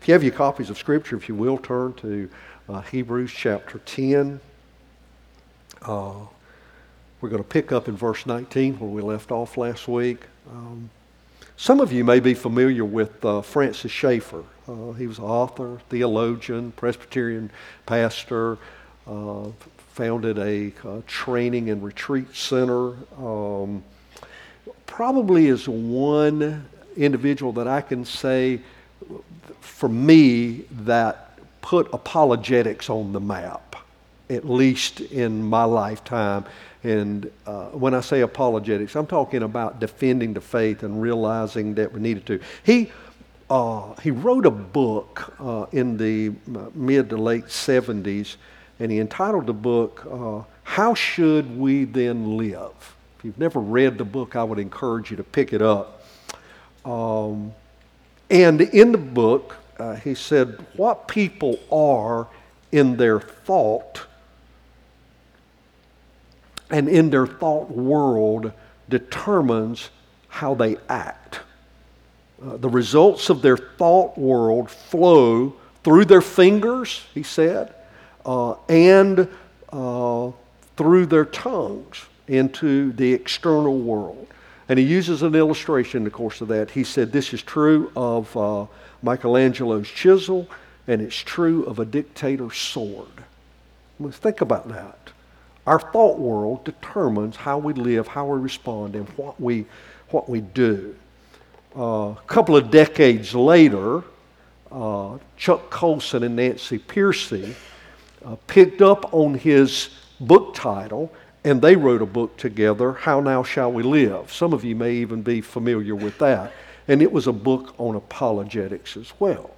If you have your copies of Scripture, if you will, turn to uh, Hebrews chapter 10. Uh, we're going to pick up in verse 19 where we left off last week. Um, some of you may be familiar with uh, Francis Schaeffer. Uh, he was author, theologian, Presbyterian pastor, uh, founded a uh, training and retreat center. Um, probably is one individual that I can say for me that put apologetics on the map, at least in my lifetime. And uh, when I say apologetics, I'm talking about defending the faith and realizing that we needed to. He, uh, he wrote a book uh, in the uh, mid to late 70s, and he entitled the book, uh, How Should We Then Live? If you've never read the book, I would encourage you to pick it up. Um, and in the book, uh, he said, What people are in their thought and in their thought world determines how they act. Uh, the results of their thought world flow through their fingers, he said, uh, and uh, through their tongues into the external world. And he uses an illustration in the course of that. He said, This is true of uh, Michelangelo's chisel, and it's true of a dictator's sword. Let's think about that. Our thought world determines how we live, how we respond, and what we, what we do. Uh, a couple of decades later, uh, Chuck Colson and Nancy Pearcey uh, picked up on his book title and they wrote a book together, How Now Shall We Live. Some of you may even be familiar with that. And it was a book on apologetics as well.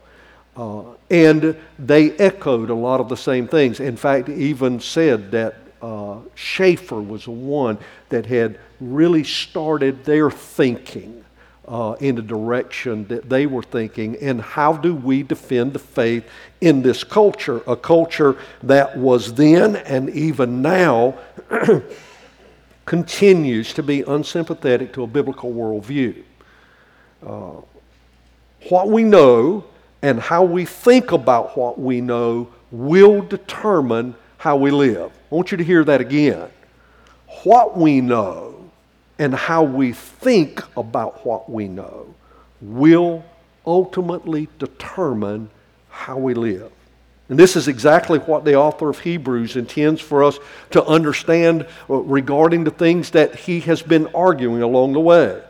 Uh, and they echoed a lot of the same things. In fact, even said that uh, Schaeffer was the one that had really started their thinking uh, in the direction that they were thinking. And how do we defend the faith in this culture? A culture that was then and even now continues to be unsympathetic to a biblical worldview. Uh, what we know and how we think about what we know will determine how we live. I want you to hear that again. What we know and how we think about what we know will ultimately determine how we live. And this is exactly what the author of Hebrews intends for us to understand uh, regarding the things that he has been arguing along the way.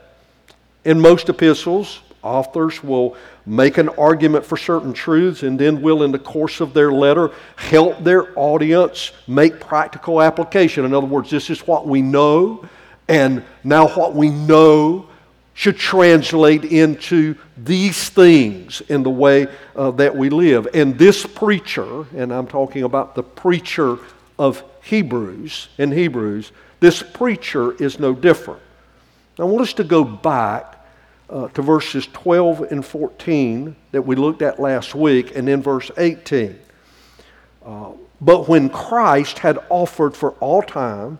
In most epistles, authors will make an argument for certain truths and then will, in the course of their letter, help their audience make practical application. In other words, this is what we know, and now what we know should translate into these things in the way uh, that we live. And this preacher, and I'm talking about the preacher of Hebrews, in Hebrews, this preacher is no different. I want us to go back uh, to verses 12 and 14 that we looked at last week, and then verse 18. Uh, but when Christ had offered for all time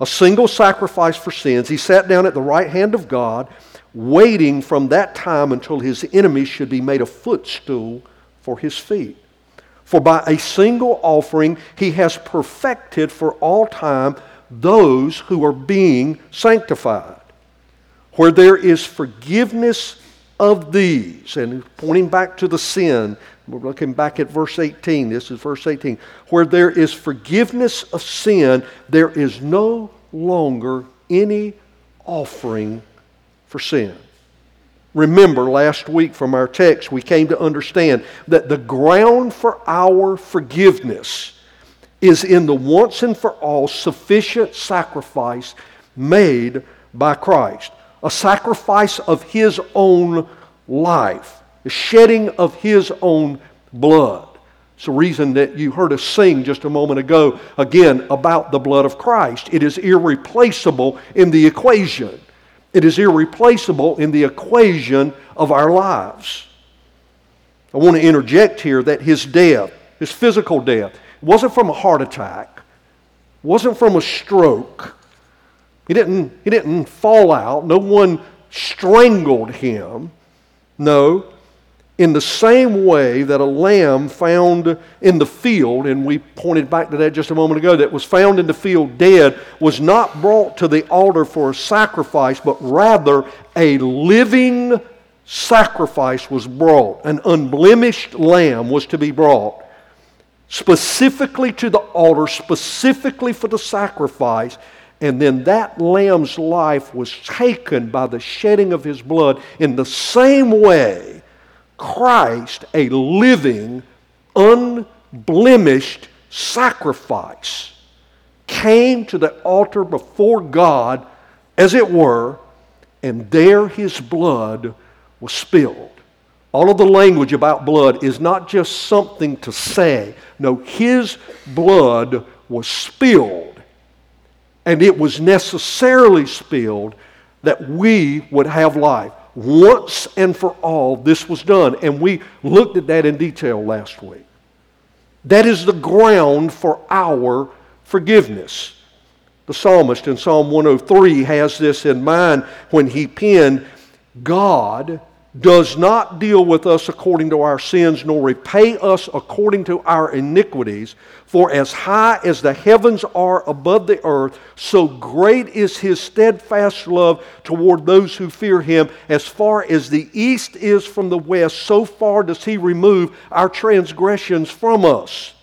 a single sacrifice for sins. He sat down at the right hand of God, waiting from that time until his enemies should be made a footstool for his feet. For by a single offering he has perfected for all time those who are being sanctified. Where there is forgiveness of these, and pointing back to the sin, we're looking back at verse 18. This is verse 18. Where there is forgiveness of sin, there is no longer any offering for sin. Remember, last week from our text, we came to understand that the ground for our forgiveness is in the once and for all sufficient sacrifice made by Christ. A sacrifice of His own life, the shedding of His own blood. It's the reason that you heard us sing just a moment ago, again, about the blood of Christ. It is irreplaceable in the equation. It is irreplaceable in the equation of our lives. I want to interject here that his death, his physical death, wasn't from a heart attack, wasn't from a stroke. He didn't, he didn't fall out. No one strangled him. No, in the same way that a lamb found in the field, and we pointed back to that just a moment ago, that was found in the field dead, was not brought to the altar for a sacrifice, but rather a living sacrifice was brought. An unblemished lamb was to be brought specifically to the altar, specifically for the sacrifice. And then that lamb's life was taken by the shedding of his blood in the same way Christ, a living, unblemished sacrifice, came to the altar before God, as it were, and there his blood was spilled. All of the language about blood is not just something to say. No, his blood was spilled, and it was necessarily spilled that we would have life. Once and for all, this was done. And we looked at that in detail last week. That is the ground for our forgiveness. The psalmist in Psalm 103 has this in mind when he penned, God does not deal with us according to our sins, nor repay us according to our iniquities. For as high as the heavens are above the earth, so great is his steadfast love toward those who fear him. As far as the east is from the west, so far does he remove our transgressions from us.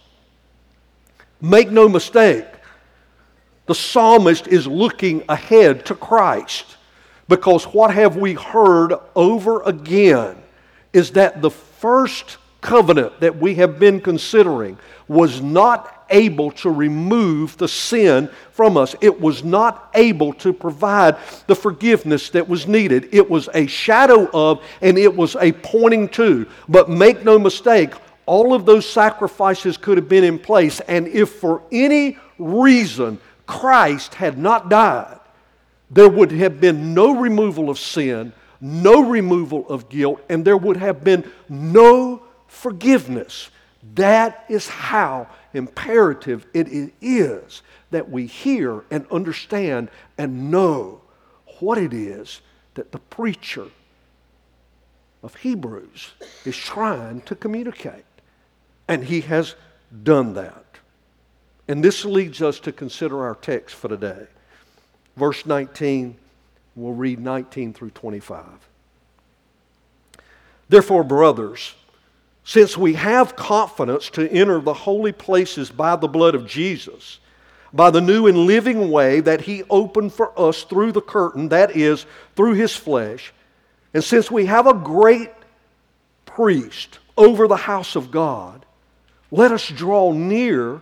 Make no mistake, the psalmist is looking ahead to Christ. Because what have we heard over again is that the first covenant that we have been considering was not able to remove the sin from us. It was not able to provide the forgiveness that was needed. It was a shadow of and it was a pointing to. But make no mistake, all of those sacrifices could have been in place. And if for any reason Christ had not died, there would have been no removal of sin, no removal of guilt, and there would have been no forgiveness. That is how imperative it is that we hear and understand and know what it is that the preacher of Hebrews is trying to communicate. And he has done that. And this leads us to consider our text for today. Verse 19, we'll read 19 through 25. Therefore, brothers, since we have confidence to enter the holy places by the blood of Jesus, by the new and living way that He opened for us through the curtain, that is, through His flesh, and since we have a great priest over the house of God, let us draw near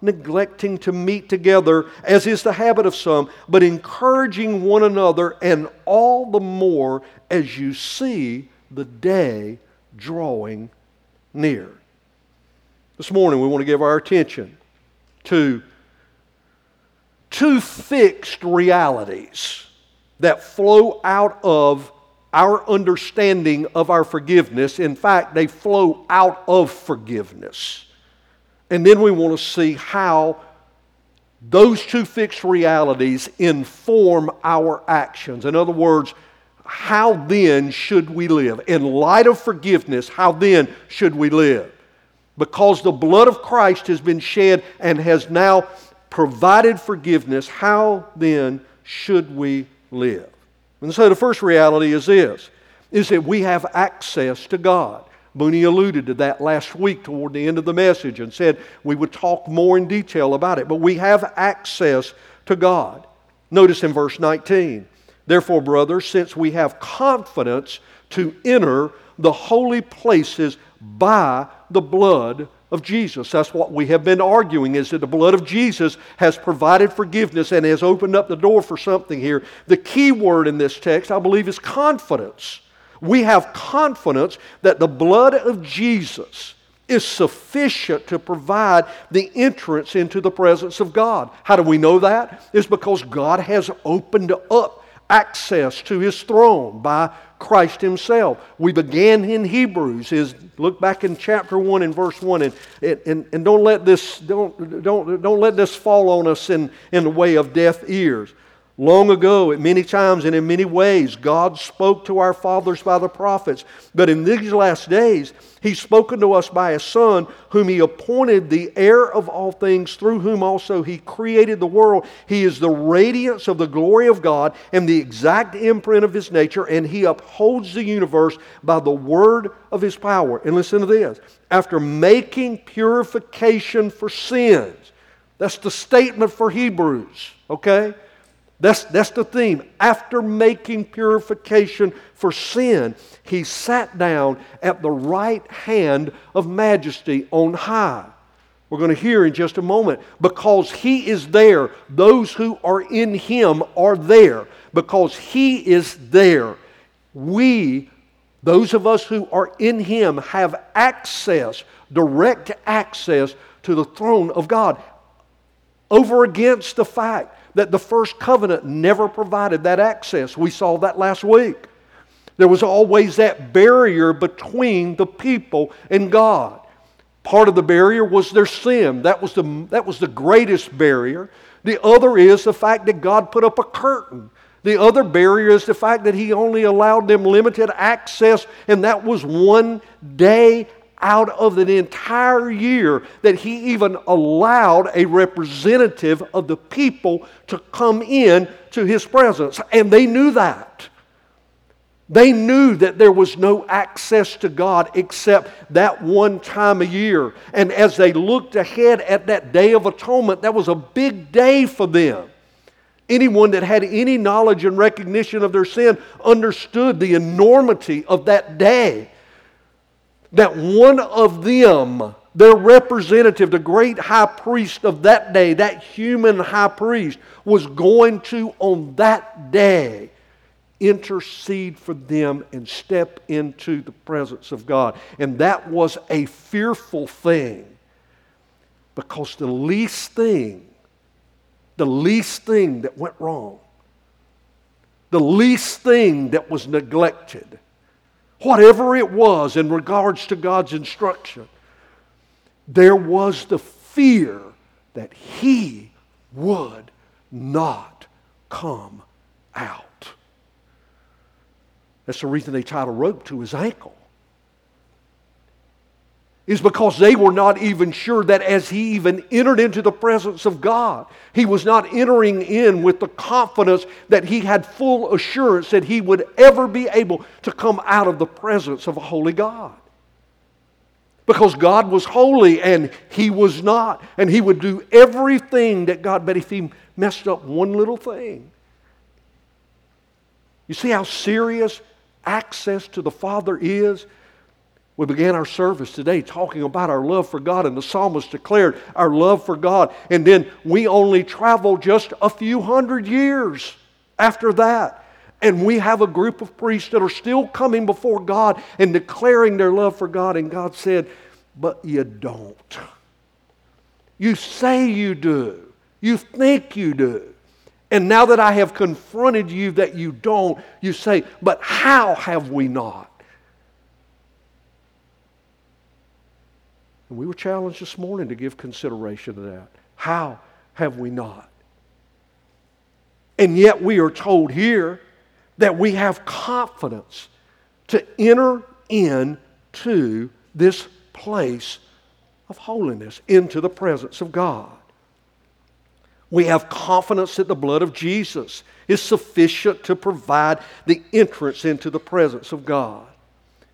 neglecting to meet together, as is the habit of some, but encouraging one another, and all the more as you see the day drawing near. This morning, we want to give our attention to two fixed realities that flow out of our understanding of our forgiveness. In fact, they flow out of forgiveness. And then we want to see how those two fixed realities inform our actions. In other words, how then should we live? In light of forgiveness, how then should we live? Because the blood of Christ has been shed and has now provided forgiveness, how then should we live? And so the first reality is this is that we have access to God. Mooney alluded to that last week toward the end of the message and said we would talk more in detail about it. But we have access to God. Notice in verse 19, therefore, brothers, since we have confidence to enter the holy places by the blood of Jesus. That's what we have been arguing is that the blood of Jesus has provided forgiveness and has opened up the door for something here. The key word in this text, I believe, is confidence we have confidence that the blood of Jesus is sufficient to provide the entrance into the presence of God. How do we know that? It's because God has opened up access to his throne by Christ himself. We began in Hebrews is look back in chapter 1 and verse 1 and, and, and don't let this don't, don't, don't let this fall on us in, in the way of deaf ears. Long ago, at many times and in many ways, God spoke to our fathers by the prophets. But in these last days, He's spoken to us by His Son, whom He appointed the heir of all things, through whom also He created the world. He is the radiance of the glory of God and the exact imprint of His nature, and He upholds the universe by the word of His power. And listen to this after making purification for sins, that's the statement for Hebrews, okay? That's, that's the theme. After making purification for sin, he sat down at the right hand of majesty on high. We're going to hear in just a moment. Because he is there, those who are in him are there. Because he is there, we, those of us who are in him, have access, direct access to the throne of God. Over against the fact that the first covenant never provided that access. We saw that last week. There was always that barrier between the people and God. Part of the barrier was their sin. That was the, that was the greatest barrier. The other is the fact that God put up a curtain. The other barrier is the fact that He only allowed them limited access, and that was one day out of the entire year that he even allowed a representative of the people to come in to his presence. And they knew that. They knew that there was no access to God except that one time a year. And as they looked ahead at that day of atonement, that was a big day for them. Anyone that had any knowledge and recognition of their sin understood the enormity of that day that one of them, their representative, the great high priest of that day, that human high priest, was going to, on that day, intercede for them and step into the presence of God. And that was a fearful thing because the least thing, the least thing that went wrong, the least thing that was neglected, whatever it was in regards to God's instruction, there was the fear that he would not come out. That's the reason they tied a rope to his ankle is because they were not even sure that as he even entered into the presence of God, he was not entering in with the confidence that he had full assurance that he would ever be able to come out of the presence of a holy God. Because God was holy and he was not. And he would do everything that God, but if he messed up one little thing, you see how serious access to the Father is? We began our service today talking about our love for God, and the psalmist declared our love for God. And then we only travel just a few hundred years after that. And we have a group of priests that are still coming before God and declaring their love for God. And God said, But you don't. You say you do, you think you do. And now that I have confronted you that you don't, you say, But how have we not? And we were challenged this morning to give consideration to that. How have we not? And yet we are told here that we have confidence to enter into this place of holiness, into the presence of God. We have confidence that the blood of Jesus is sufficient to provide the entrance into the presence of God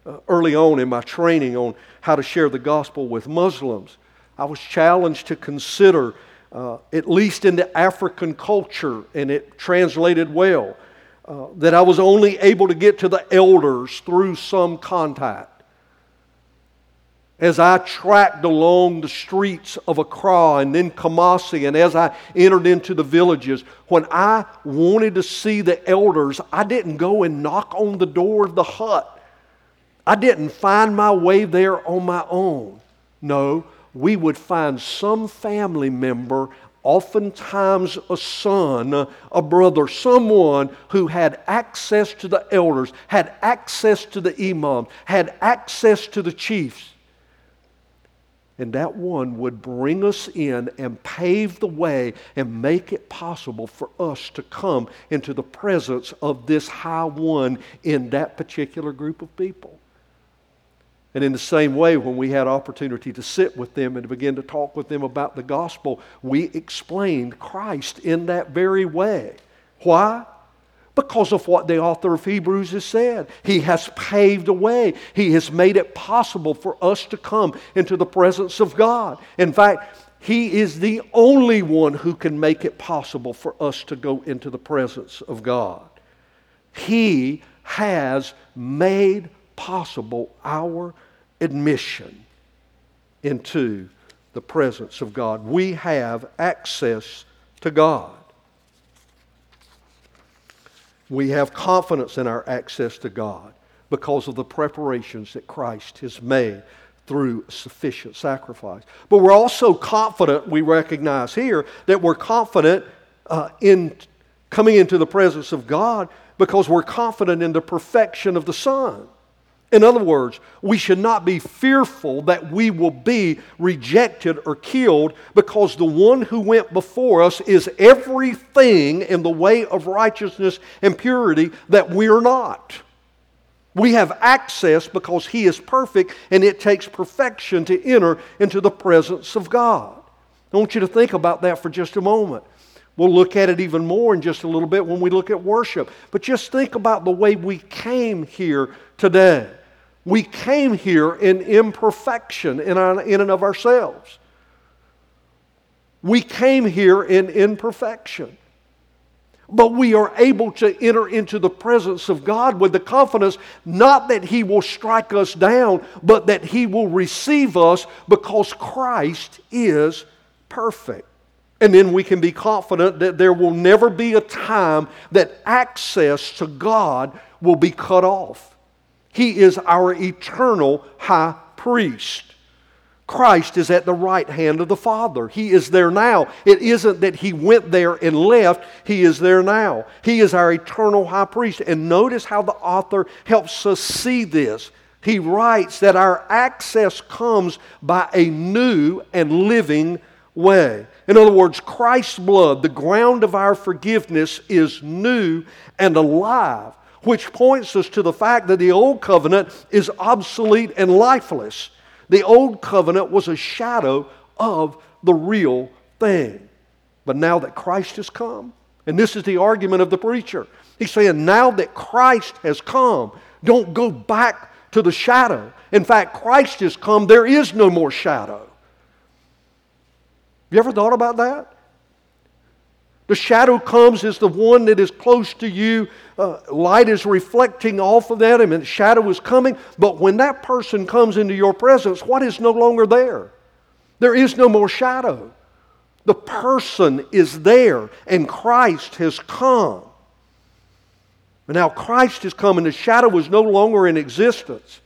uh, early on in my training on how to share the gospel with Muslims, I was challenged to consider, uh, at least in the African culture, and it translated well, uh, that I was only able to get to the elders through some contact. As I tracked along the streets of Accra and then Kumasi, and as I entered into the villages, when I wanted to see the elders, I didn't go and knock on the door of the hut. I didn't find my way there on my own. No, we would find some family member, oftentimes a son, a brother, someone who had access to the elders, had access to the imam, had access to the chiefs. And that one would bring us in and pave the way and make it possible for us to come into the presence of this high one in that particular group of people. And in the same way, when we had opportunity to sit with them and to begin to talk with them about the gospel, we explained Christ in that very way. Why? Because of what the author of Hebrews has said. He has paved a way. He has made it possible for us to come into the presence of God. In fact, He is the only one who can make it possible for us to go into the presence of God. He has made possible our admission into the presence of God. We have access to God. We have confidence in our access to God because of the preparations that Christ has made through sufficient sacrifice. But we're also confident, we recognize here, that we're confident uh, in coming into the presence of God because we're confident in the perfection of the Son. In other words, we should not be fearful that we will be rejected or killed because the one who went before us is everything in the way of righteousness and purity that we are not. We have access because he is perfect and it takes perfection to enter into the presence of God. I want you to think about that for just a moment. We'll look at it even more in just a little bit when we look at worship. But just think about the way we came here today. We came here in imperfection in, our, in and of ourselves. We came here in imperfection. But we are able to enter into the presence of God with the confidence not that He will strike us down, but that He will receive us because Christ is perfect. And then we can be confident that there will never be a time that access to God will be cut off. He is our eternal high priest. Christ is at the right hand of the Father. He is there now. It isn't that He went there and left, He is there now. He is our eternal high priest. And notice how the author helps us see this. He writes that our access comes by a new and living way. In other words, Christ's blood, the ground of our forgiveness, is new and alive which points us to the fact that the old covenant is obsolete and lifeless. The old covenant was a shadow of the real thing. But now that Christ has come, and this is the argument of the preacher, he's saying, now that Christ has come, don't go back to the shadow. In fact, Christ has come, there is no more shadow. Have you ever thought about that? The shadow comes as the one that is close to you. Uh, light is reflecting off of that, and the shadow is coming. But when that person comes into your presence, what is no longer there? There is no more shadow. The person is there, and Christ has come. And now Christ has come, and the shadow is no longer in existence.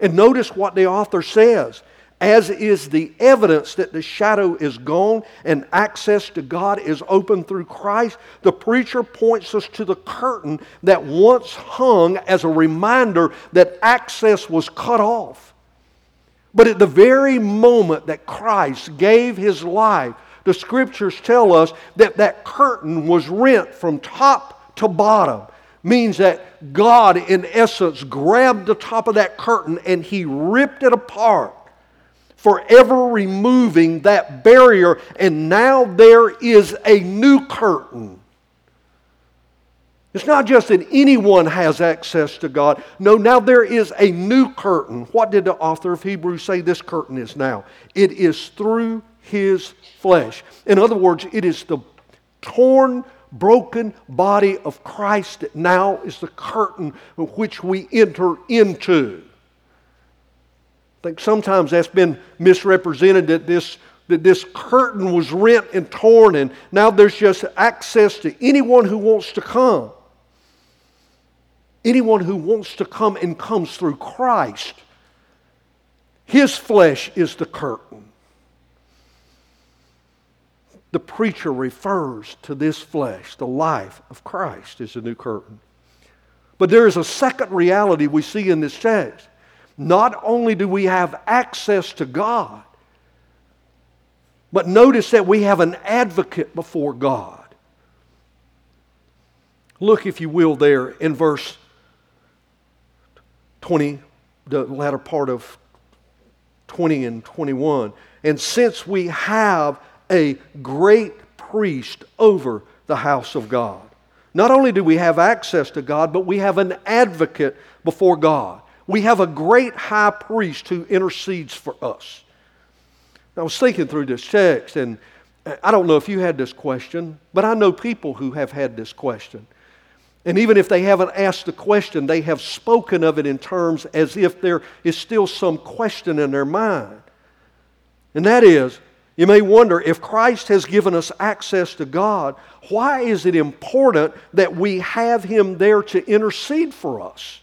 And notice what the author says as is the evidence that the shadow is gone and access to God is open through Christ, the preacher points us to the curtain that once hung as a reminder that access was cut off. But at the very moment that Christ gave his life, the scriptures tell us that that curtain was rent from top to bottom means that God, in essence, grabbed the top of that curtain and he ripped it apart forever removing that barrier, and now there is a new curtain. It's not just that anyone has access to God. No, now there is a new curtain. What did the author of Hebrews say this curtain is now? It is through his flesh. In other words, it is the torn, broken body of Christ that now is the curtain which we enter into. I think sometimes that's been misrepresented that this, that this curtain was rent and torn, and now there's just access to anyone who wants to come. Anyone who wants to come and comes through Christ. His flesh is the curtain. The preacher refers to this flesh, the life of Christ is the new curtain. But there is a second reality we see in this text. Not only do we have access to God, but notice that we have an advocate before God. Look, if you will, there in verse 20, the latter part of 20 and 21. And since we have a great priest over the house of God, not only do we have access to God, but we have an advocate before God. We have a great high priest who intercedes for us. I was thinking through this text, and uh, I don't know if you had this question, but I know people who have had this question. And even if they haven't asked the question, they have spoken of it in terms as if there is still some question in their mind. And that is, you may wonder if Christ has given us access to God, why is it important that we have Him there to intercede for us?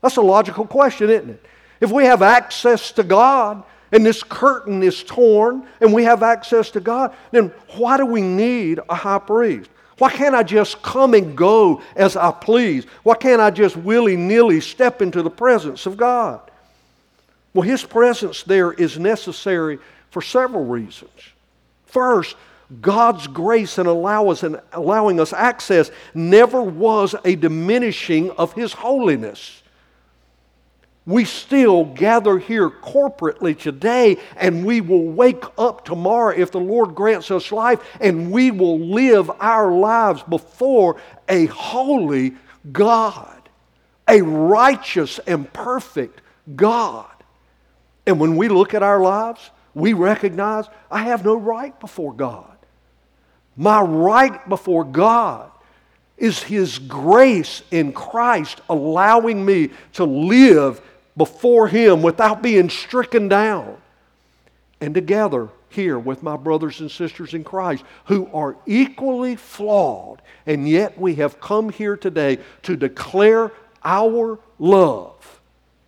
That's a logical question, isn't it? If we have access to God and this curtain is torn and we have access to God, then why do we need a high priest? Why can't I just come and go as I please? Why can't I just willy nilly step into the presence of God? Well, His presence there is necessary for several reasons. First, God's grace in allowing us access never was a diminishing of His holiness we still gather here corporately today, and we will wake up tomorrow if the Lord grants us life, and we will live our lives before a holy God, a righteous and perfect God. And when we look at our lives, we recognize I have no right before God. My right before God is His grace in Christ allowing me to live before Him without being stricken down. And together here with my brothers and sisters in Christ who are equally flawed, and yet we have come here today to declare our love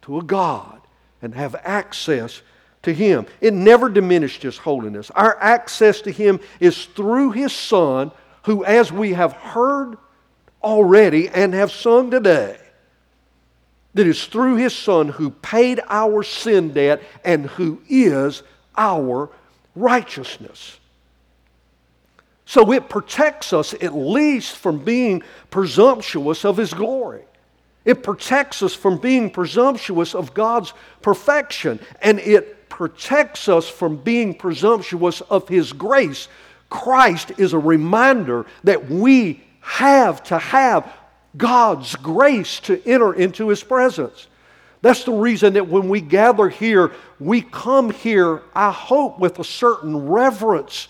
to a God and have access to Him. It never diminished His holiness. Our access to Him is through His Son, who, as we have heard already and have sung today, that is through his Son who paid our sin debt and who is our righteousness. So it protects us at least from being presumptuous of his glory. It protects us from being presumptuous of God's perfection. And it protects us from being presumptuous of his grace. Christ is a reminder that we have to have God's grace to enter into His presence. That's the reason that when we gather here, we come here, I hope, with a certain reverence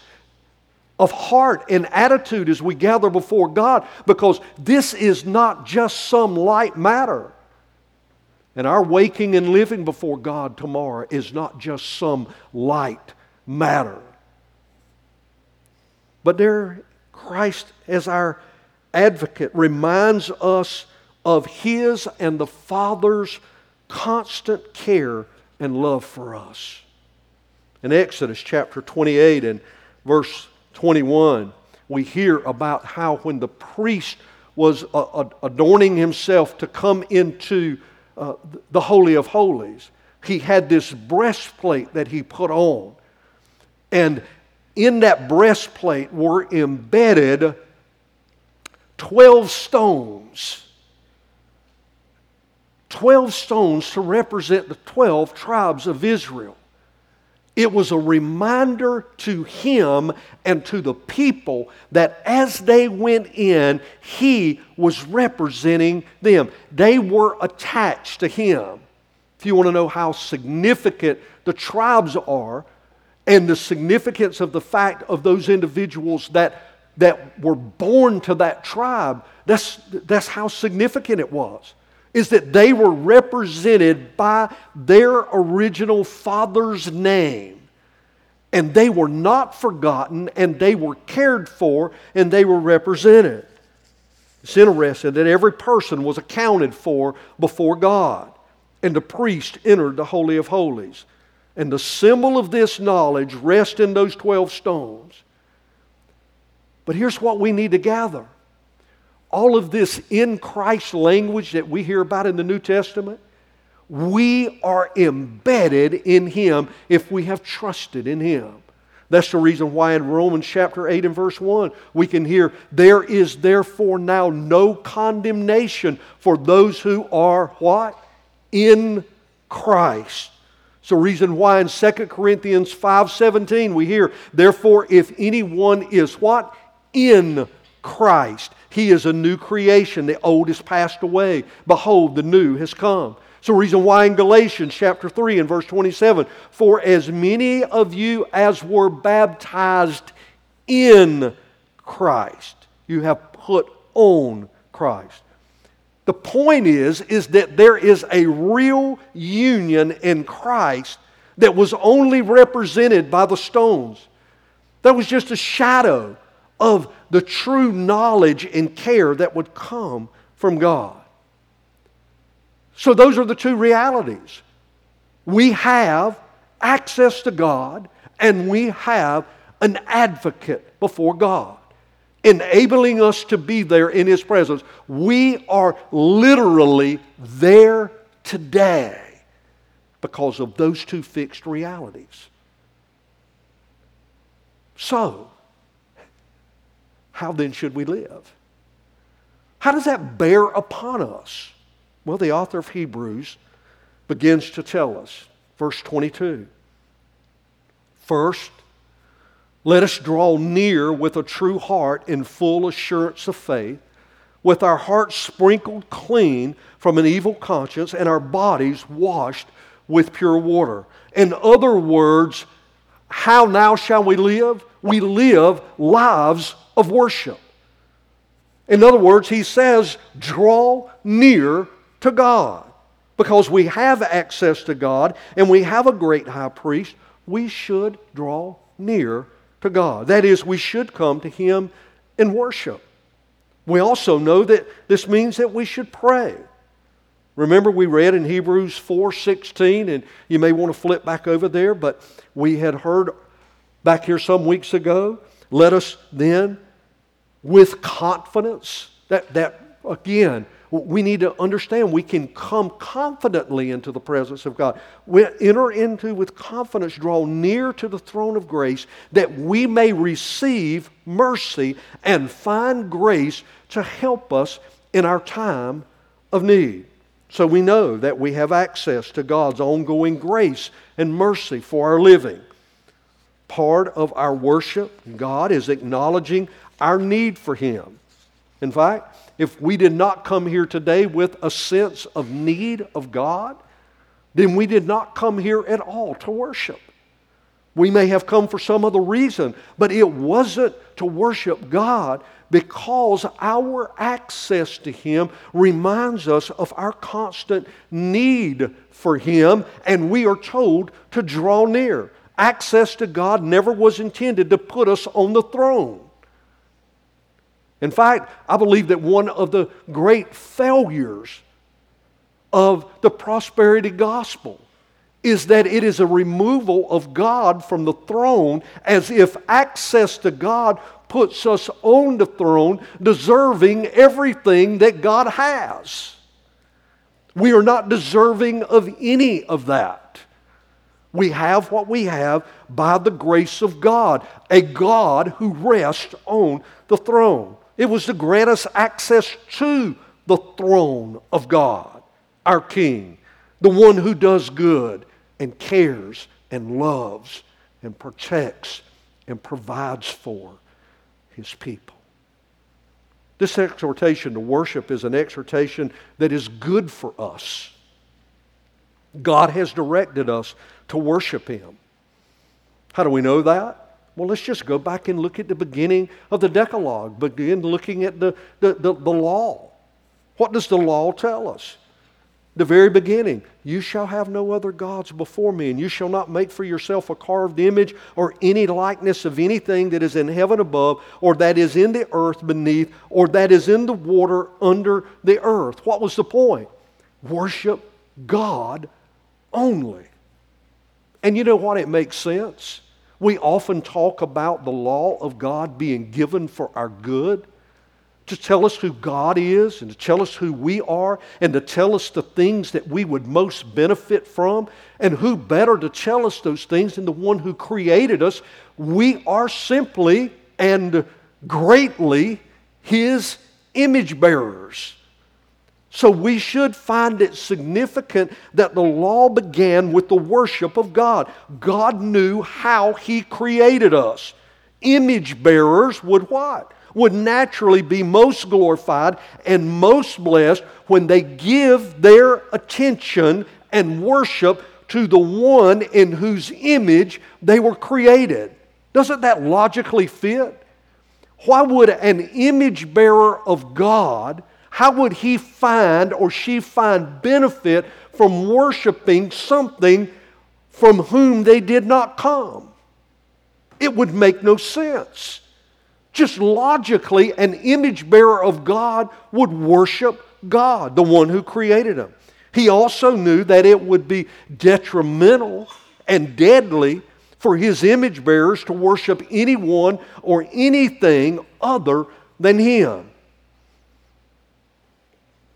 of heart and attitude as we gather before God, because this is not just some light matter. And our waking and living before God tomorrow is not just some light matter. But there, Christ as our advocate reminds us of his and the Father's constant care and love for us. In Exodus chapter 28 and verse 21, we hear about how when the priest was uh, uh, adorning himself to come into uh, the Holy of Holies, he had this breastplate that he put on. And in that breastplate were embedded 12 stones. 12 stones to represent the 12 tribes of Israel. It was a reminder to him and to the people that as they went in, he was representing them. They were attached to him. If you want to know how significant the tribes are and the significance of the fact of those individuals that that were born to that tribe, that's, that's how significant it was. Is that they were represented by their original father's name. And they were not forgotten, and they were cared for, and they were represented. It's interesting that every person was accounted for before God, and the priest entered the Holy of Holies. And the symbol of this knowledge rests in those 12 stones. But here's what we need to gather all of this in Christ language that we hear about in the New Testament, we are embedded in Him if we have trusted in Him. That's the reason why in Romans chapter 8 and verse 1, we can hear, There is therefore now no condemnation for those who are what? In Christ. It's the reason why in 2 Corinthians 5:17 we hear, Therefore, if anyone is what? In Christ. He is a new creation. The old has passed away. Behold, the new has come. So, reason why in Galatians chapter 3 and verse 27 For as many of you as were baptized in Christ, you have put on Christ. The point is, is that there is a real union in Christ that was only represented by the stones. That was just a shadow of the true knowledge and care that would come from God. So, those are the two realities. We have access to God, and we have an advocate before God, enabling us to be there in His presence. We are literally there today because of those two fixed realities. So, how then should we live? How does that bear upon us? Well, the author of Hebrews begins to tell us. Verse 22. First, let us draw near with a true heart in full assurance of faith, with our hearts sprinkled clean from an evil conscience and our bodies washed with pure water. In other words, how now shall we live? We live lives of worship. In other words, he says, draw near to God. Because we have access to God and we have a great high priest, we should draw near to God. That is, we should come to him in worship. We also know that this means that we should pray. Remember, we read in Hebrews 4:16, and you may want to flip back over there, but we had heard back here some weeks ago. Let us then with confidence. That, that again, we need to understand we can come confidently into the presence of God. We enter into with confidence, draw near to the throne of grace that we may receive mercy and find grace to help us in our time of need. So we know that we have access to God's ongoing grace and mercy for our living. Part of our worship, God is acknowledging our need for Him. In fact, if we did not come here today with a sense of need of God, then we did not come here at all to worship. We may have come for some other reason, but it wasn't to worship God because our access to Him reminds us of our constant need for Him, and we are told to draw near. Access to God never was intended to put us on the throne. In fact, I believe that one of the great failures of the prosperity gospel is that it is a removal of God from the throne as if access to God puts us on the throne, deserving everything that God has. We are not deserving of any of that. We have what we have by the grace of God, a God who rests on the throne. It was to grant us access to the throne of God, our King, the one who does good and cares and loves and protects and provides for his people. This exhortation to worship is an exhortation that is good for us. God has directed us to worship Him. How do we know that? Well, let's just go back and look at the beginning of the Decalogue, begin looking at the, the, the, the law. What does the law tell us? The very beginning, you shall have no other gods before me, and you shall not make for yourself a carved image or any likeness of anything that is in heaven above, or that is in the earth beneath, or that is in the water under the earth. What was the point? Worship God only. And you know what? It makes sense. We often talk about the law of God being given for our good to tell us who God is and to tell us who we are and to tell us the things that we would most benefit from. And who better to tell us those things than the one who created us? We are simply and greatly His image bearers. So we should find it significant that the law began with the worship of God. God knew how He created us. Image bearers would what? would naturally be most glorified and most blessed when they give their attention and worship to the one in whose image they were created. Doesn't that logically fit? Why would an image bearer of God, how would he find or she find benefit from worshiping something from whom they did not come? It would make no sense. Just logically, an image bearer of God would worship God, the one who created him. He also knew that it would be detrimental and deadly for his image bearers to worship anyone or anything other than him.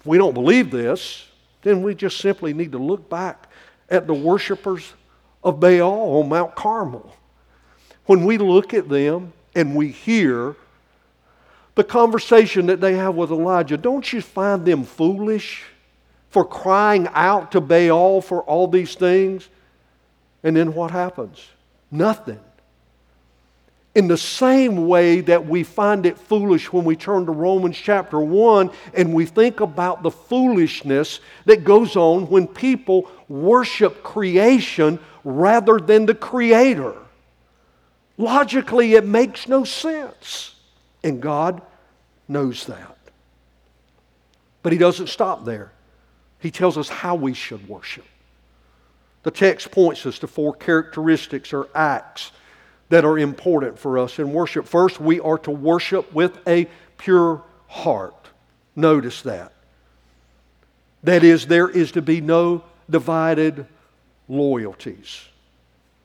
If we don't believe this, then we just simply need to look back at the worshipers of Baal on Mount Carmel. When we look at them, and we hear the conversation that they have with Elijah, don't you find them foolish for crying out to Baal for all these things? And then what happens? Nothing. In the same way that we find it foolish when we turn to Romans chapter 1 and we think about the foolishness that goes on when people worship creation rather than the Creator. Logically, it makes no sense. And God knows that. But He doesn't stop there. He tells us how we should worship. The text points us to four characteristics or acts that are important for us in worship. First, we are to worship with a pure heart. Notice that. That is, there is to be no divided loyalties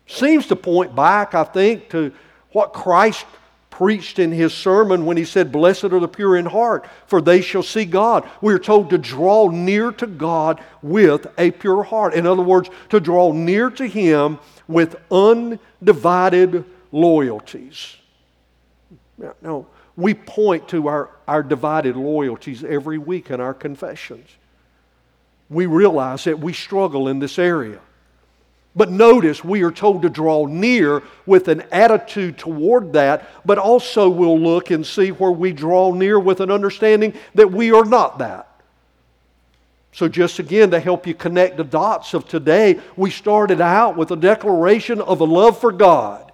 seems to point back, I think, to what Christ preached in his sermon when he said, Blessed are the pure in heart, for they shall see God. We are told to draw near to God with a pure heart. In other words, to draw near to him with undivided loyalties. No, we point to our, our divided loyalties every week in our confessions. We realize that we struggle in this area. But notice we are told to draw near with an attitude toward that, but also we'll look and see where we draw near with an understanding that we are not that. So, just again to help you connect the dots of today, we started out with a declaration of a love for God.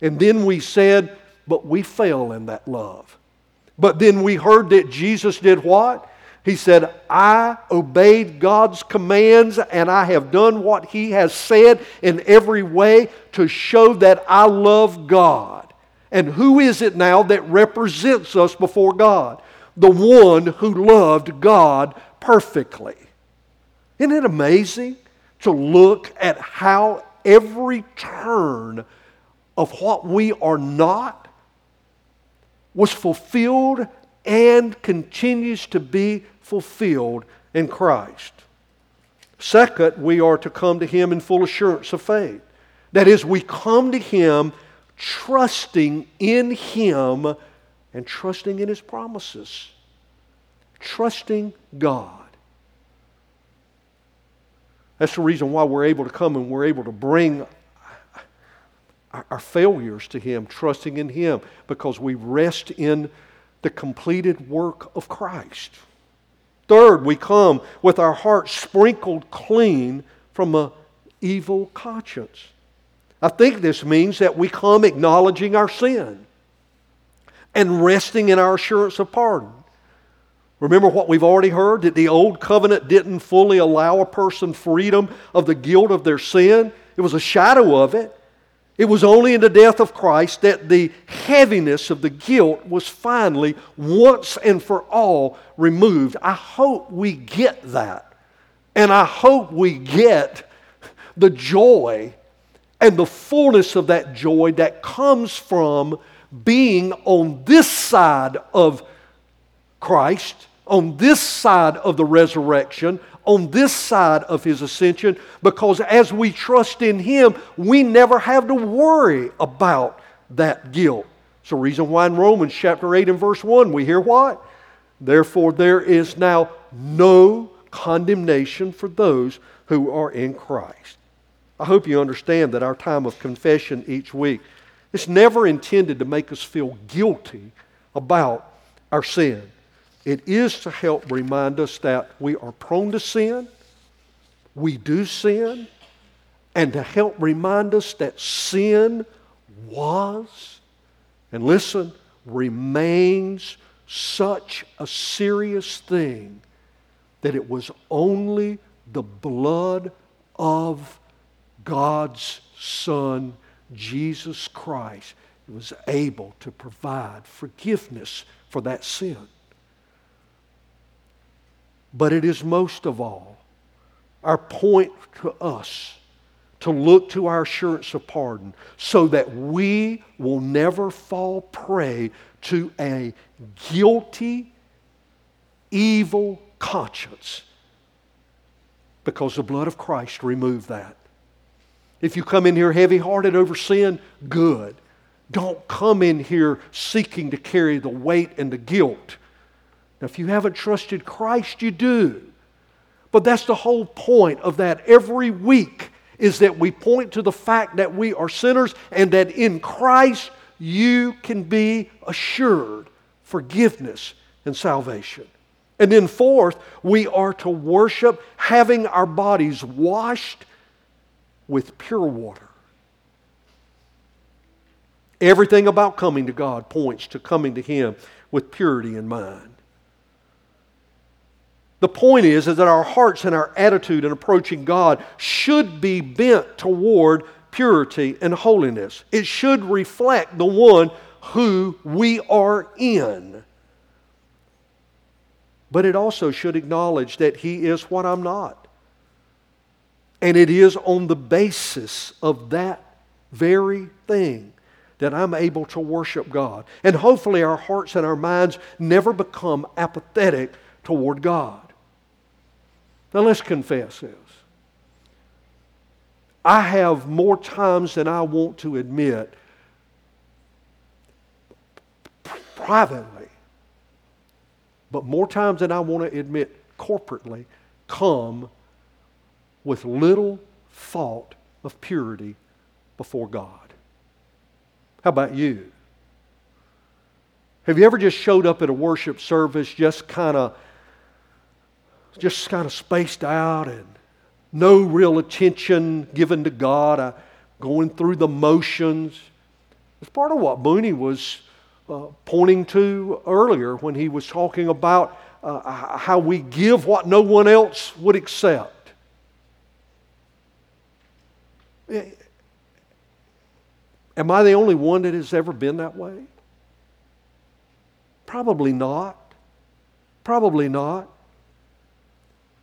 And then we said, but we fail in that love. But then we heard that Jesus did what? He said, I obeyed God's commands and I have done what He has said in every way to show that I love God. And who is it now that represents us before God? The one who loved God perfectly. Isn't it amazing to look at how every turn of what we are not was fulfilled and continues to be fulfilled in Christ. Second, we are to come to Him in full assurance of faith. That is, we come to Him trusting in Him and trusting in His promises. Trusting God. That's the reason why we're able to come and we're able to bring our failures to Him, trusting in Him, because we rest in the completed work of Christ. Third, we come with our hearts sprinkled clean from an evil conscience. I think this means that we come acknowledging our sin and resting in our assurance of pardon. Remember what we've already heard that the old covenant didn't fully allow a person freedom of the guilt of their sin, it was a shadow of it. It was only in the death of Christ that the heaviness of the guilt was finally, once and for all, removed. I hope we get that. And I hope we get the joy and the fullness of that joy that comes from being on this side of Christ, on this side of the resurrection, on this side of his ascension, because as we trust in him, we never have to worry about that guilt. It's the reason why in Romans chapter 8 and verse 1 we hear what? Therefore, there is now no condemnation for those who are in Christ. I hope you understand that our time of confession each week is never intended to make us feel guilty about our sin. It is to help remind us that we are prone to sin, we do sin, and to help remind us that sin was, and listen, remains such a serious thing that it was only the blood of God's Son, Jesus Christ, was able to provide forgiveness for that sin. But it is most of all our point to us to look to our assurance of pardon so that we will never fall prey to a guilty, evil conscience because the blood of Christ removed that. If you come in here heavy hearted over sin, good. Don't come in here seeking to carry the weight and the guilt. Now, if you haven't trusted Christ, you do. But that's the whole point of that every week is that we point to the fact that we are sinners and that in Christ you can be assured forgiveness and salvation. And then, fourth, we are to worship having our bodies washed with pure water. Everything about coming to God points to coming to Him with purity in mind. The point is, is that our hearts and our attitude in approaching God should be bent toward purity and holiness. It should reflect the one who we are in but it also should acknowledge that He is what I'm not. And it is on the basis of that very thing that I'm able to worship God. And hopefully, our hearts and our minds never become apathetic toward God. Now, let's confess this. I have more times than I want to admit privately but more times than I want to admit corporately, come with little thought of purity before God. How about you? Have you ever just showed up at a worship service just kind of just kind of spaced out and no real attention given to God, going through the motions? It's part of what Mooney was uh, pointing to earlier when he was talking about uh, how we give what no one else would accept. Eh, am I the only one that has ever been that way? Probably not. Probably not.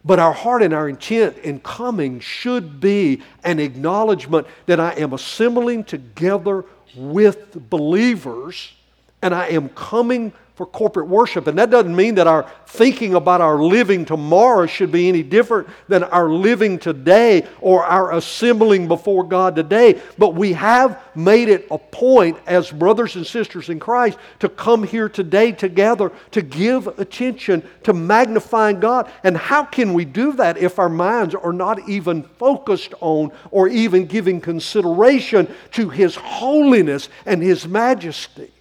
But our heart and our intent in coming should be an acknowledgement that I am assembling together with believers and I am coming for corporate worship. And that doesn't mean that our thinking about our living tomorrow should be any different than our living today or our assembling before God today. But we have made it a point as brothers and sisters in Christ to come here today together to give attention to magnifying God. And how can we do that if our minds are not even focused on or even giving consideration to His holiness and His majesty?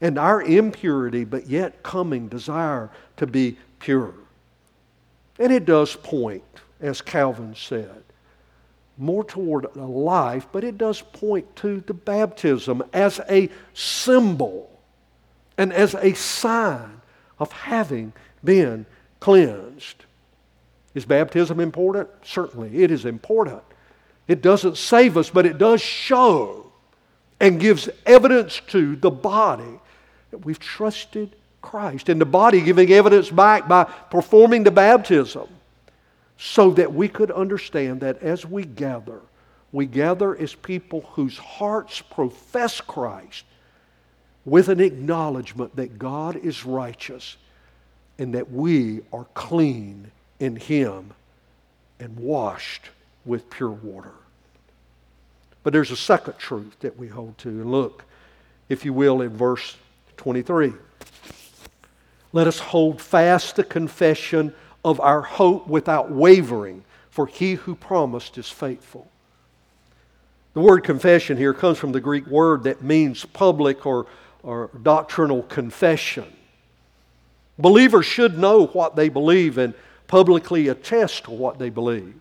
And our impurity, but yet coming desire to be pure. And it does point, as Calvin said, more toward a life, but it does point to the baptism as a symbol and as a sign of having been cleansed. Is baptism important? Certainly, it is important. It doesn't save us, but it does show and gives evidence to the body that we've trusted Christ. And the body giving evidence back by performing the baptism so that we could understand that as we gather, we gather as people whose hearts profess Christ with an acknowledgement that God is righteous and that we are clean in Him and washed with pure water. But there's a second truth that we hold to. Look, if you will, in verse 23. Let us hold fast the confession of our hope without wavering, for he who promised is faithful. The word confession here comes from the Greek word that means public or, or doctrinal confession. Believers should know what they believe and publicly attest to what they believe.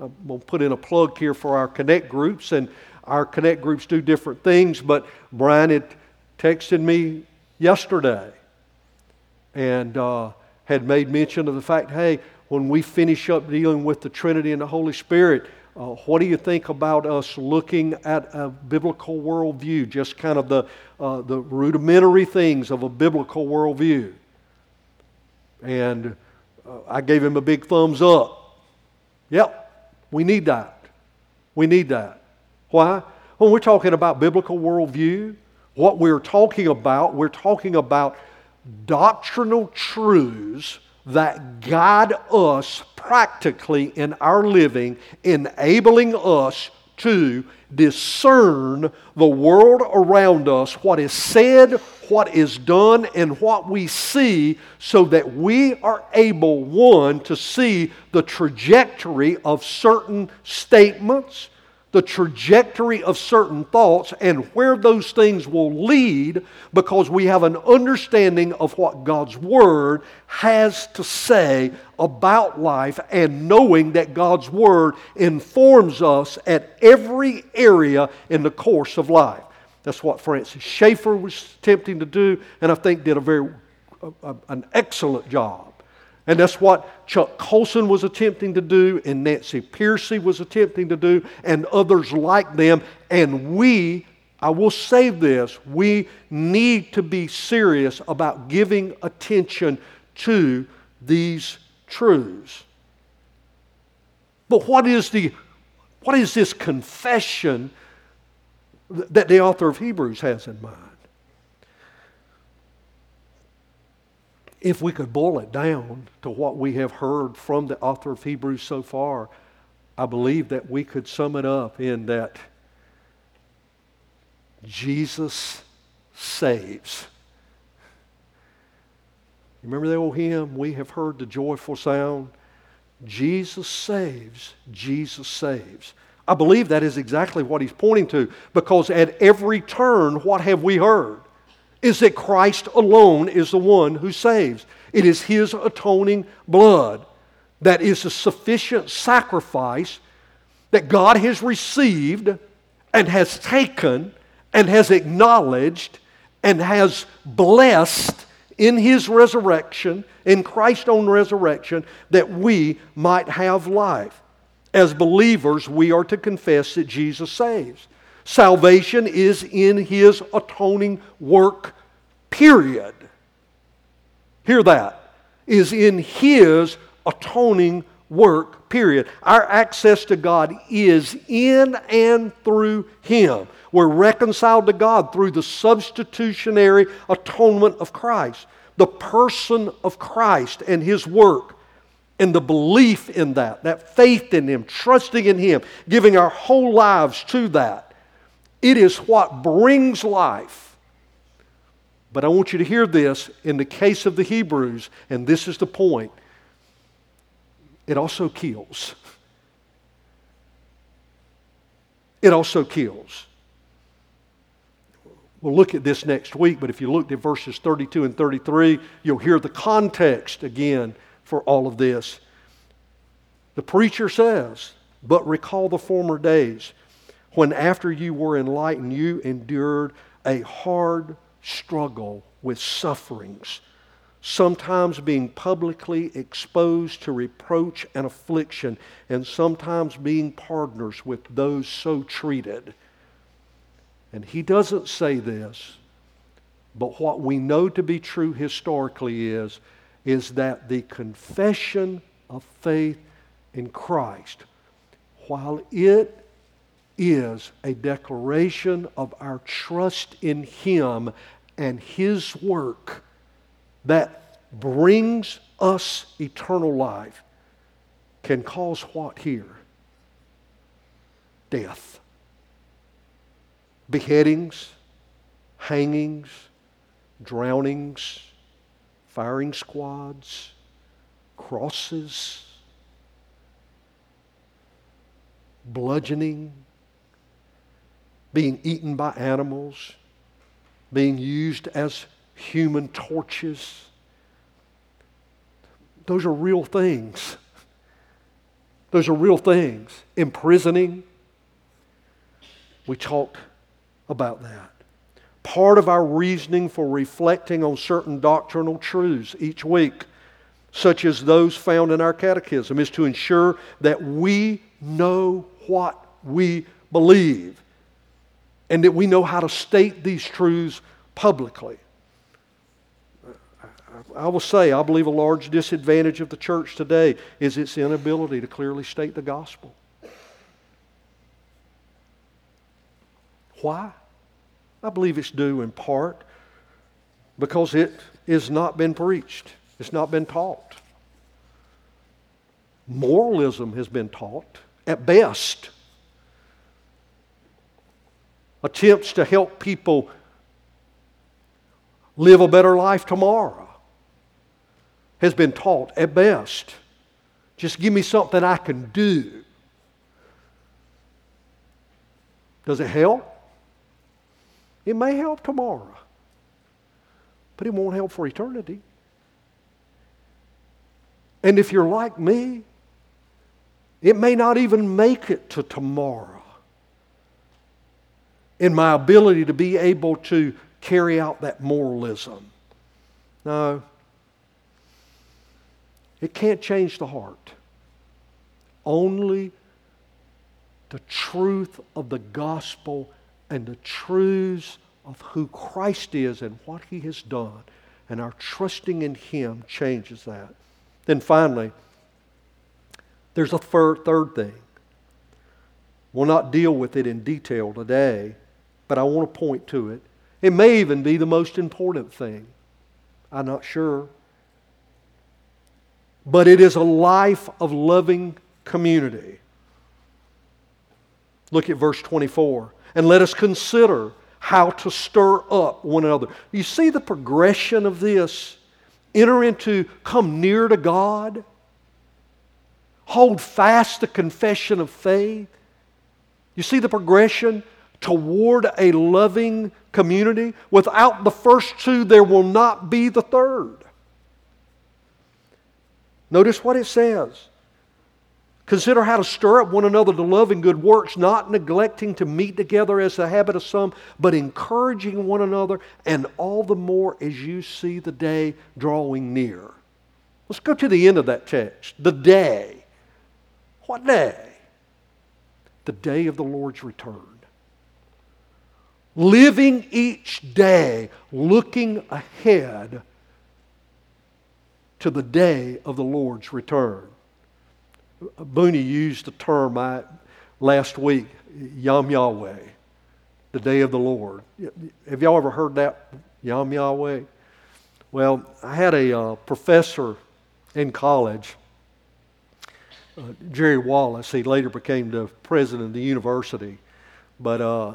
I'm going to put in a plug here for our Connect groups, and our Connect groups do different things, but Brian had texted me yesterday and uh, had made mention of the fact hey, when we finish up dealing with the Trinity and the Holy Spirit, uh, what do you think about us looking at a biblical worldview? Just kind of the, uh, the rudimentary things of a biblical worldview. And uh, I gave him a big thumbs up. Yep, we need that. We need that. Why? When we're talking about biblical worldview, what we're talking about, we're talking about doctrinal truths that guide us practically in our living, enabling us to discern the world around us, what is said, what is done, and what we see, so that we are able, one, to see the trajectory of certain statements, the trajectory of certain thoughts and where those things will lead because we have an understanding of what God's Word has to say about life and knowing that God's Word informs us at every area in the course of life. That's what Francis Schaeffer was attempting to do, and I think did a very a, an excellent job. And that's what Chuck Colson was attempting to do, and Nancy Pearcey was attempting to do, and others like them. And we, I will say this, we need to be serious about giving attention to these truths. But what is, the, what is this confession that the author of Hebrews has in mind? If we could boil it down to what we have heard from the author of Hebrews so far, I believe that we could sum it up in that Jesus saves. Remember the old hymn, We have heard the joyful sound? Jesus saves, Jesus saves. I believe that is exactly what he's pointing to because at every turn, what have we heard? Is that Christ alone is the one who saves. It is His atoning blood that is a sufficient sacrifice that God has received and has taken and has acknowledged and has blessed in His resurrection, in Christ's own resurrection, that we might have life. As believers, we are to confess that Jesus saves. Salvation is in His atoning work, period. Hear that. Is in His atoning work, period. Our access to God is in and through Him. We're reconciled to God through the substitutionary atonement of Christ, the person of Christ and His work, and the belief in that, that faith in Him, trusting in Him, giving our whole lives to that. It is what brings life. But I want you to hear this in the case of the Hebrews, and this is the point it also kills. It also kills. We'll look at this next week, but if you looked at verses 32 and 33, you'll hear the context again for all of this. The preacher says, But recall the former days when after you were enlightened, you endured a hard struggle with sufferings, sometimes being publicly exposed to reproach and affliction, and sometimes being partners with those so treated. And he doesn't say this, but what we know to be true historically is, is that the confession of faith in Christ, while it is a declaration of our trust in Him and His work that brings us eternal life can cause what here? Death. Beheadings, hangings, drownings, firing squads, crosses, bludgeoning, being eaten by animals, being used as human torches. Those are real things. Those are real things. Imprisoning. We talked about that. Part of our reasoning for reflecting on certain doctrinal truths each week, such as those found in our catechism, is to ensure that we know what we believe and that we know how to state these truths publicly. I will say, I believe a large disadvantage of the church today is its inability to clearly state the gospel. Why? I believe it's due in part because it has not been preached, it's not been taught. Moralism has been taught at best attempts to help people live a better life tomorrow has been taught at best. Just give me something I can do. Does it help? It may help tomorrow, but it won't help for eternity. And if you're like me, it may not even make it to tomorrow in my ability to be able to carry out that moralism. No. It can't change the heart. Only the truth of the gospel and the truths of who Christ is and what he has done and our trusting in him changes that. Then finally, there's a third, third thing. We'll not deal with it in detail today, but I want to point to it. It may even be the most important thing. I'm not sure. But it is a life of loving community. Look at verse 24. And let us consider how to stir up one another. You see the progression of this? Enter into, come near to God, hold fast the confession of faith. You see the progression? Toward a loving community. Without the first two, there will not be the third. Notice what it says. Consider how to stir up one another to love and good works, not neglecting to meet together as the habit of some, but encouraging one another, and all the more as you see the day drawing near. Let's go to the end of that text. The day. What day? The day of the Lord's return living each day looking ahead to the day of the Lord's return. Booney used the term I, last week, Yom Yahweh, the day of the Lord. Have y'all ever heard that, Yom Yahweh? Well, I had a uh, professor in college, uh, Jerry Wallace. He later became the president of the university. But uh,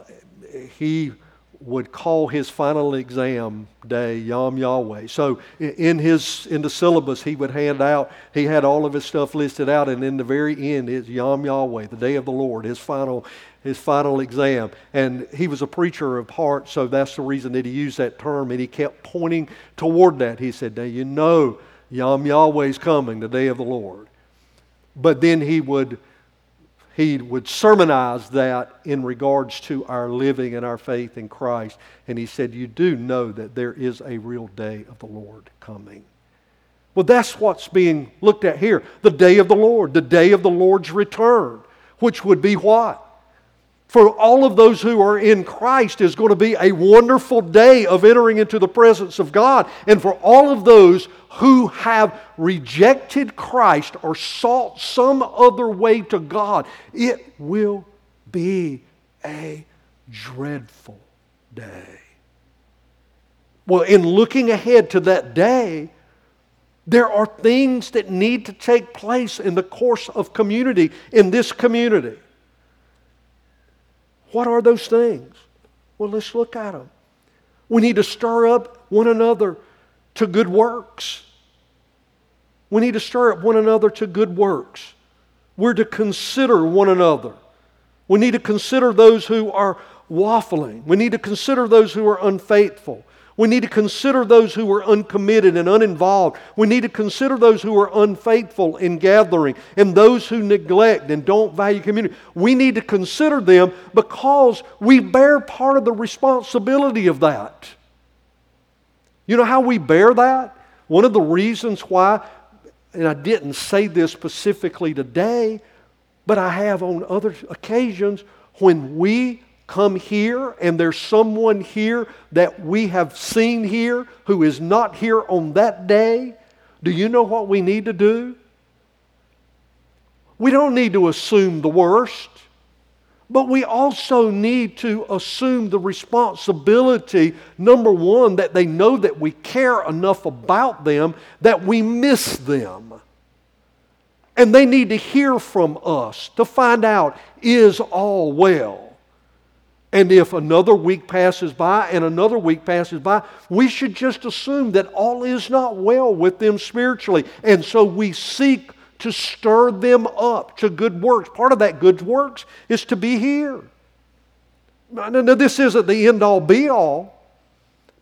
he would call his final exam day Yom Yahweh. So in his in the syllabus he would hand out, he had all of his stuff listed out, and in the very end is Yom Yahweh, the day of the Lord, his final his final exam. And he was a preacher of heart, so that's the reason that he used that term, and he kept pointing toward that. He said, Now you know Yom Yahweh's coming, the day of the Lord. But then he would he would sermonize that in regards to our living and our faith in Christ. And he said, You do know that there is a real day of the Lord coming. Well, that's what's being looked at here the day of the Lord, the day of the Lord's return, which would be what? For all of those who are in Christ is going to be a wonderful day of entering into the presence of God. And for all of those who have rejected Christ or sought some other way to God, it will be a dreadful day. Well, in looking ahead to that day, there are things that need to take place in the course of community, in this community. What are those things? Well, let's look at them. We need to stir up one another to good works. We need to stir up one another to good works. We're to consider one another. We need to consider those who are waffling. We need to consider those who are unfaithful. We need to consider those who are uncommitted and uninvolved. We need to consider those who are unfaithful in gathering and those who neglect and don't value community. We need to consider them because we bear part of the responsibility of that. You know how we bear that? One of the reasons why, and I didn't say this specifically today, but I have on other occasions, when we come here and there's someone here that we have seen here who is not here on that day, do you know what we need to do? We don't need to assume the worst, but we also need to assume the responsibility, number one, that they know that we care enough about them that we miss them. And they need to hear from us to find out is all well. And if another week passes by and another week passes by, we should just assume that all is not well with them spiritually. And so we seek to stir them up to good works. Part of that good works is to be here. Now, this isn't the end all be all,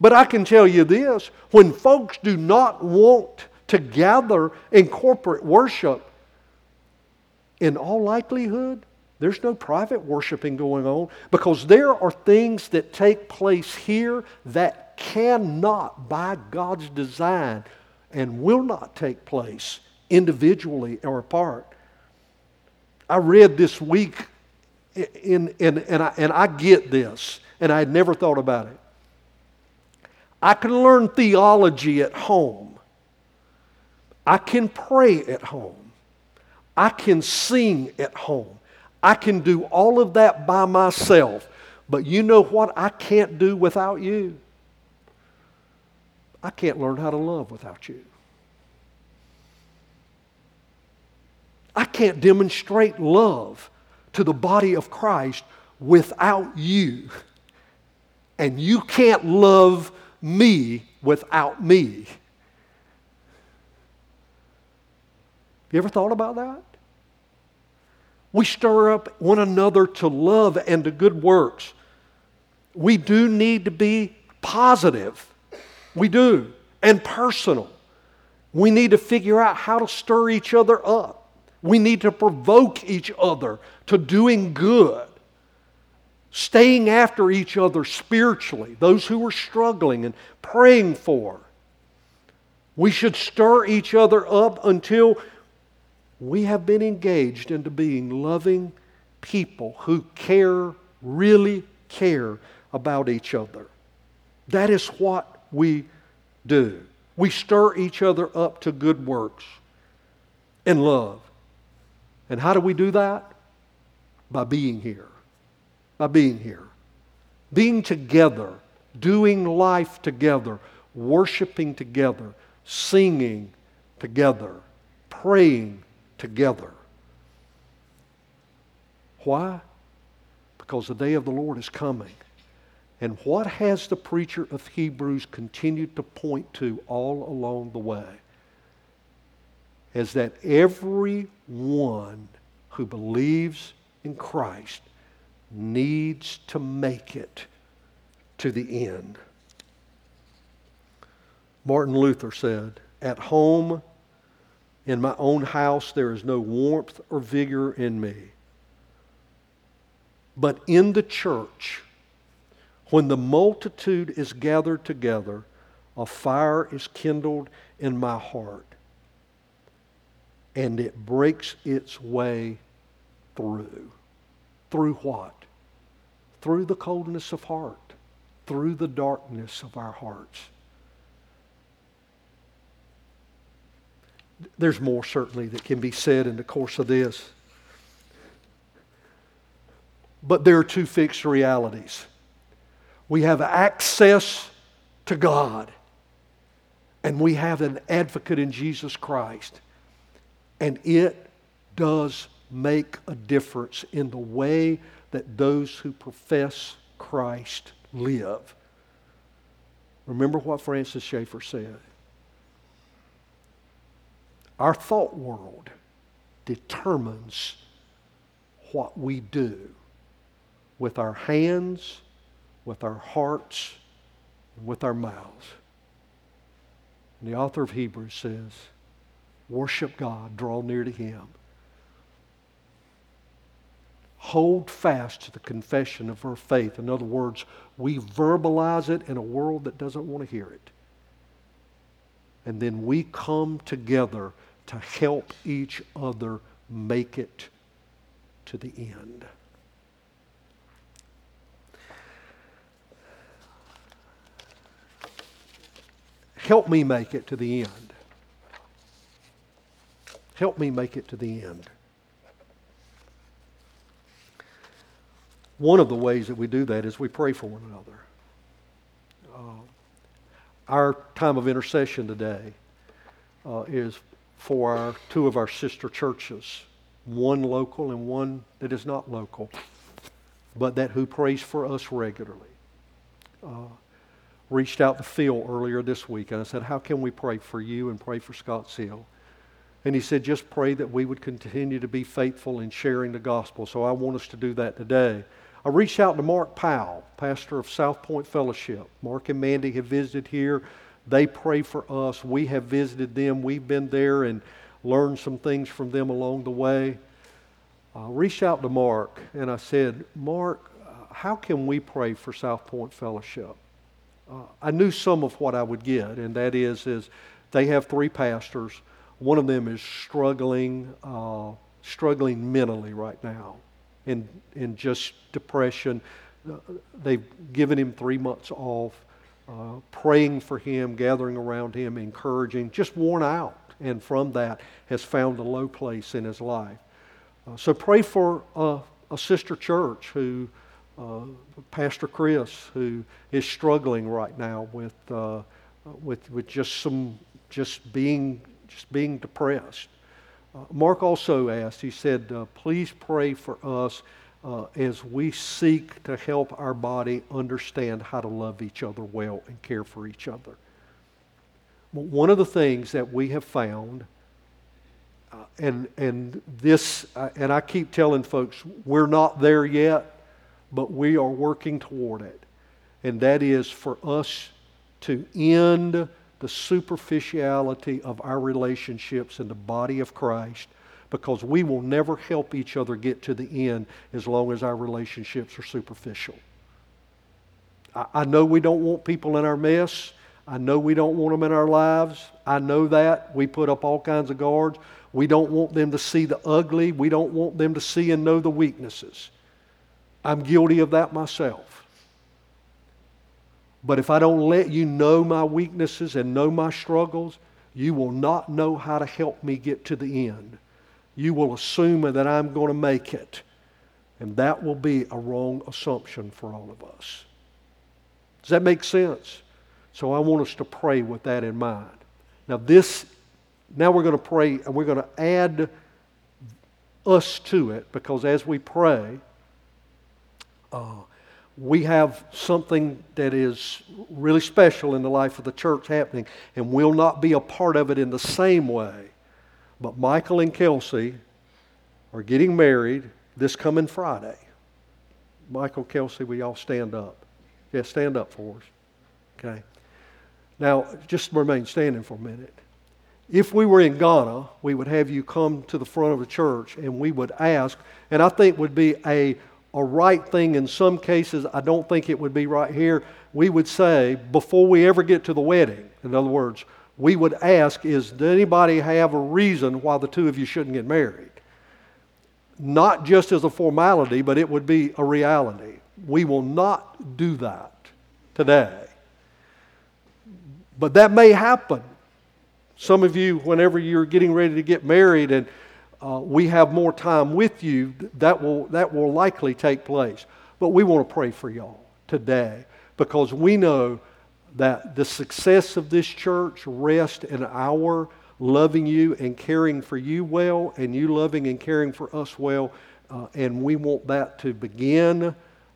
but I can tell you this when folks do not want to gather in corporate worship, in all likelihood, there's no private worshiping going on because there are things that take place here that cannot, by God's design, and will not take place individually or apart. I read this week, in, in, and, I, and I get this, and I had never thought about it. I can learn theology at home. I can pray at home. I can sing at home. I can do all of that by myself. But you know what I can't do without you? I can't learn how to love without you. I can't demonstrate love to the body of Christ without you. And you can't love me without me. You ever thought about that? We stir up one another to love and to good works. We do need to be positive. We do. And personal. We need to figure out how to stir each other up. We need to provoke each other to doing good, staying after each other spiritually, those who are struggling and praying for. We should stir each other up until we have been engaged into being loving people who care, really care about each other. That is what we do. We stir each other up to good works and love. And how do we do that? By being here. By being here. Being together, doing life together, worshiping together, singing together, praying together. Why? Because the day of the Lord is coming. And what has the preacher of Hebrews continued to point to all along the way? Is that everyone who believes in Christ needs to make it to the end. Martin Luther said, At home in my own house, there is no warmth or vigor in me. But in the church, when the multitude is gathered together, a fire is kindled in my heart, and it breaks its way through. Through what? Through the coldness of heart, through the darkness of our hearts. There's more certainly that can be said in the course of this. but there are two fixed realities. We have access to God, and we have an advocate in Jesus Christ. And it does make a difference in the way that those who profess Christ live. Remember what Francis Schaeffer said. Our thought world determines what we do with our hands, with our hearts, and with our mouths. And the author of Hebrews says, Worship God, draw near to Him. Hold fast to the confession of our faith. In other words, we verbalize it in a world that doesn't want to hear it. And then we come together to help each other make it to the end. Help me make it to the end. Help me make it to the end. One of the ways that we do that is we pray for one another. Uh, our time of intercession today uh, is for our, two of our sister churches, one local and one that is not local, but that who prays for us regularly. Uh, reached out to Phil earlier this week and I said, How can we pray for you and pray for Scott Seal? And he said, Just pray that we would continue to be faithful in sharing the gospel. So I want us to do that today. I reached out to Mark Powell, pastor of South Point Fellowship. Mark and Mandy have visited here. They pray for us. We have visited them. We've been there and learned some things from them along the way. I reached out to Mark and I said, Mark, how can we pray for South Point Fellowship? Uh, I knew some of what I would get, and that is, is they have three pastors. One of them is struggling, uh, struggling mentally right now in, in just depression. Uh, they've given him three months off, uh, praying for him, gathering around him, encouraging, just worn out. And from that, has found a low place in his life. Uh, so pray for a sister church who, uh, Pastor Chris, who is struggling right now with, uh, with, with just some, just being, just being depressed. Uh, Mark also asked, he said, please pray for us uh, as we seek to help our body understand how to love each other well and care for each other. One of the things that we have found, uh, and, and this, uh, and I keep telling folks, we're not there yet, but we are working toward it. And that is for us to end the superficiality of our relationships in the body of Christ because we will never help each other get to the end as long as our relationships are superficial. I, I know we don't want people in our mess. I know we don't want them in our lives. I know that. We put up all kinds of guards. We don't want them to see the ugly. We don't want them to see and know the weaknesses. I'm guilty of that myself. But if I don't let you know my weaknesses and know my struggles, you will not know how to help me get to the end. You will assume that I'm going to make it. And that will be a wrong assumption for all of us. Does that make sense? So I want us to pray with that in mind. Now, this, now we're going to pray and we're going to add us to it because as we pray, uh, we have something that is really special in the life of the church happening, and we'll not be a part of it in the same way. But Michael and Kelsey are getting married this coming Friday. Michael, Kelsey, we all stand up. Yeah, stand up for us. Okay. Now, just remain standing for a minute. If we were in Ghana, we would have you come to the front of the church and we would ask, and I think would be a a right thing in some cases. I don't think it would be right here. We would say, before we ever get to the wedding, in other words, we would ask, is, anybody have a reason why the two of you shouldn't get married? Not just as a formality, but it would be a reality. We will not do that today. But that may happen. Some of you, whenever you're getting ready to get married and uh, we have more time with you, that will, that will likely take place. But we want to pray for y'all today because we know that the success of this church rests in our loving you and caring for you well, and you loving and caring for us well. Uh, and we want that to begin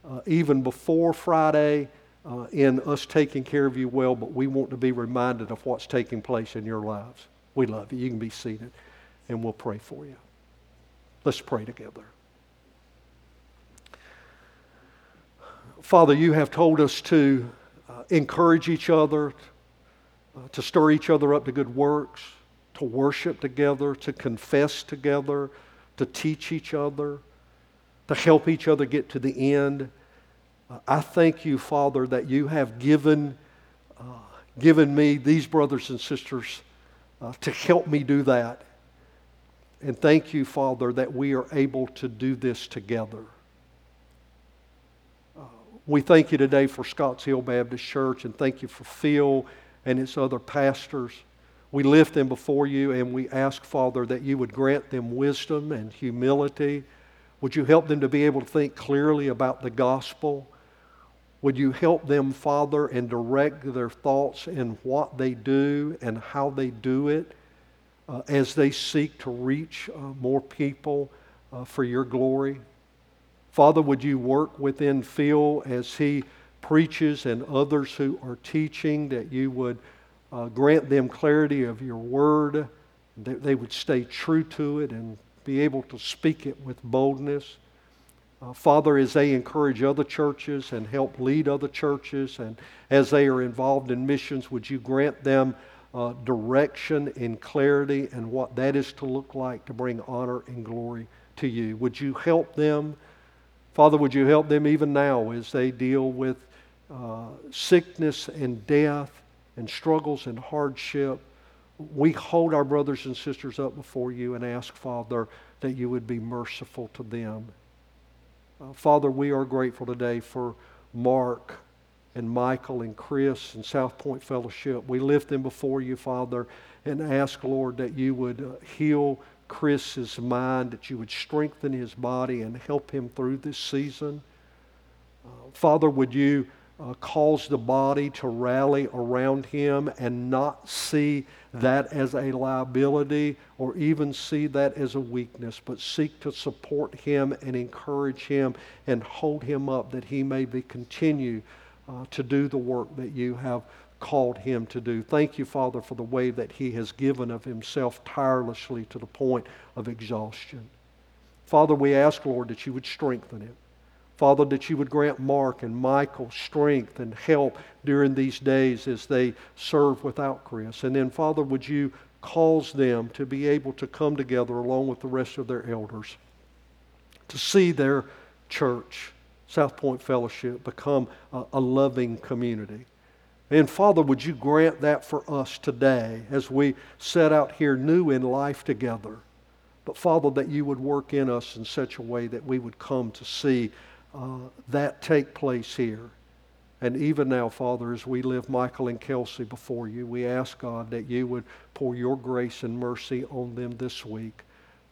uh, even before Friday uh, in us taking care of you well, but we want to be reminded of what's taking place in your lives. We love you. You can be seated, and we'll pray for you. Let's pray together. Father, you have told us to encourage each other, uh, to stir each other up to good works, to worship together, to confess together, to teach each other, to help each other get to the end. Uh, I thank you, Father, that you have given, uh, given me these brothers and sisters uh, to help me do that. And thank you, Father, that we are able to do this together. We thank you today for Scotts Hill Baptist Church and thank you for Phil and his other pastors. We lift them before you and we ask, Father, that you would grant them wisdom and humility. Would you help them to be able to think clearly about the gospel? Would you help them, Father, and direct their thoughts in what they do and how they do it uh, as they seek to reach uh, more people uh, for your glory? Father, would you work within Phil as he preaches and others who are teaching that you would uh, grant them clarity of your word, that they would stay true to it and be able to speak it with boldness. Uh, Father, as they encourage other churches and help lead other churches, and as they are involved in missions, would you grant them uh, direction and clarity and what that is to look like to bring honor and glory to you? Would you help them? Father, would you help them even now as they deal with uh, sickness and death and struggles and hardship, we hold our brothers and sisters up before you and ask, Father, that you would be merciful to them. Uh, Father, we are grateful today for Mark and Michael and Chris and South Point Fellowship. We lift them before you, Father, and ask, Lord, that you would uh, heal Chris's mind, that you would strengthen his body and help him through this season. Uh, Father, would you uh, cause the body to rally around him and not see that as a liability or even see that as a weakness, but seek to support him and encourage him and hold him up that he may be continue uh, to do the work that you have called him to do. Thank you, Father, for the way that he has given of himself tirelessly to the point of exhaustion. Father, we ask, Lord, that you would strengthen him. Father, that you would grant Mark and Michael strength and help during these days as they serve without Chris. And then, Father, would you cause them to be able to come together along with the rest of their elders to see their church, South Point Fellowship, become a, a loving community. And Father, would you grant that for us today as we set out here new in life together? But Father, that you would work in us in such a way that we would come to see uh, that take place here. And even now, Father, as we live Michael and Kelsey before you, we ask God that you would pour your grace and mercy on them this week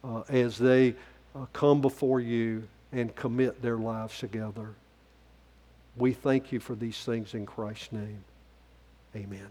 uh, as they uh, come before you and commit their lives together. We thank you for these things in Christ's name. Amen.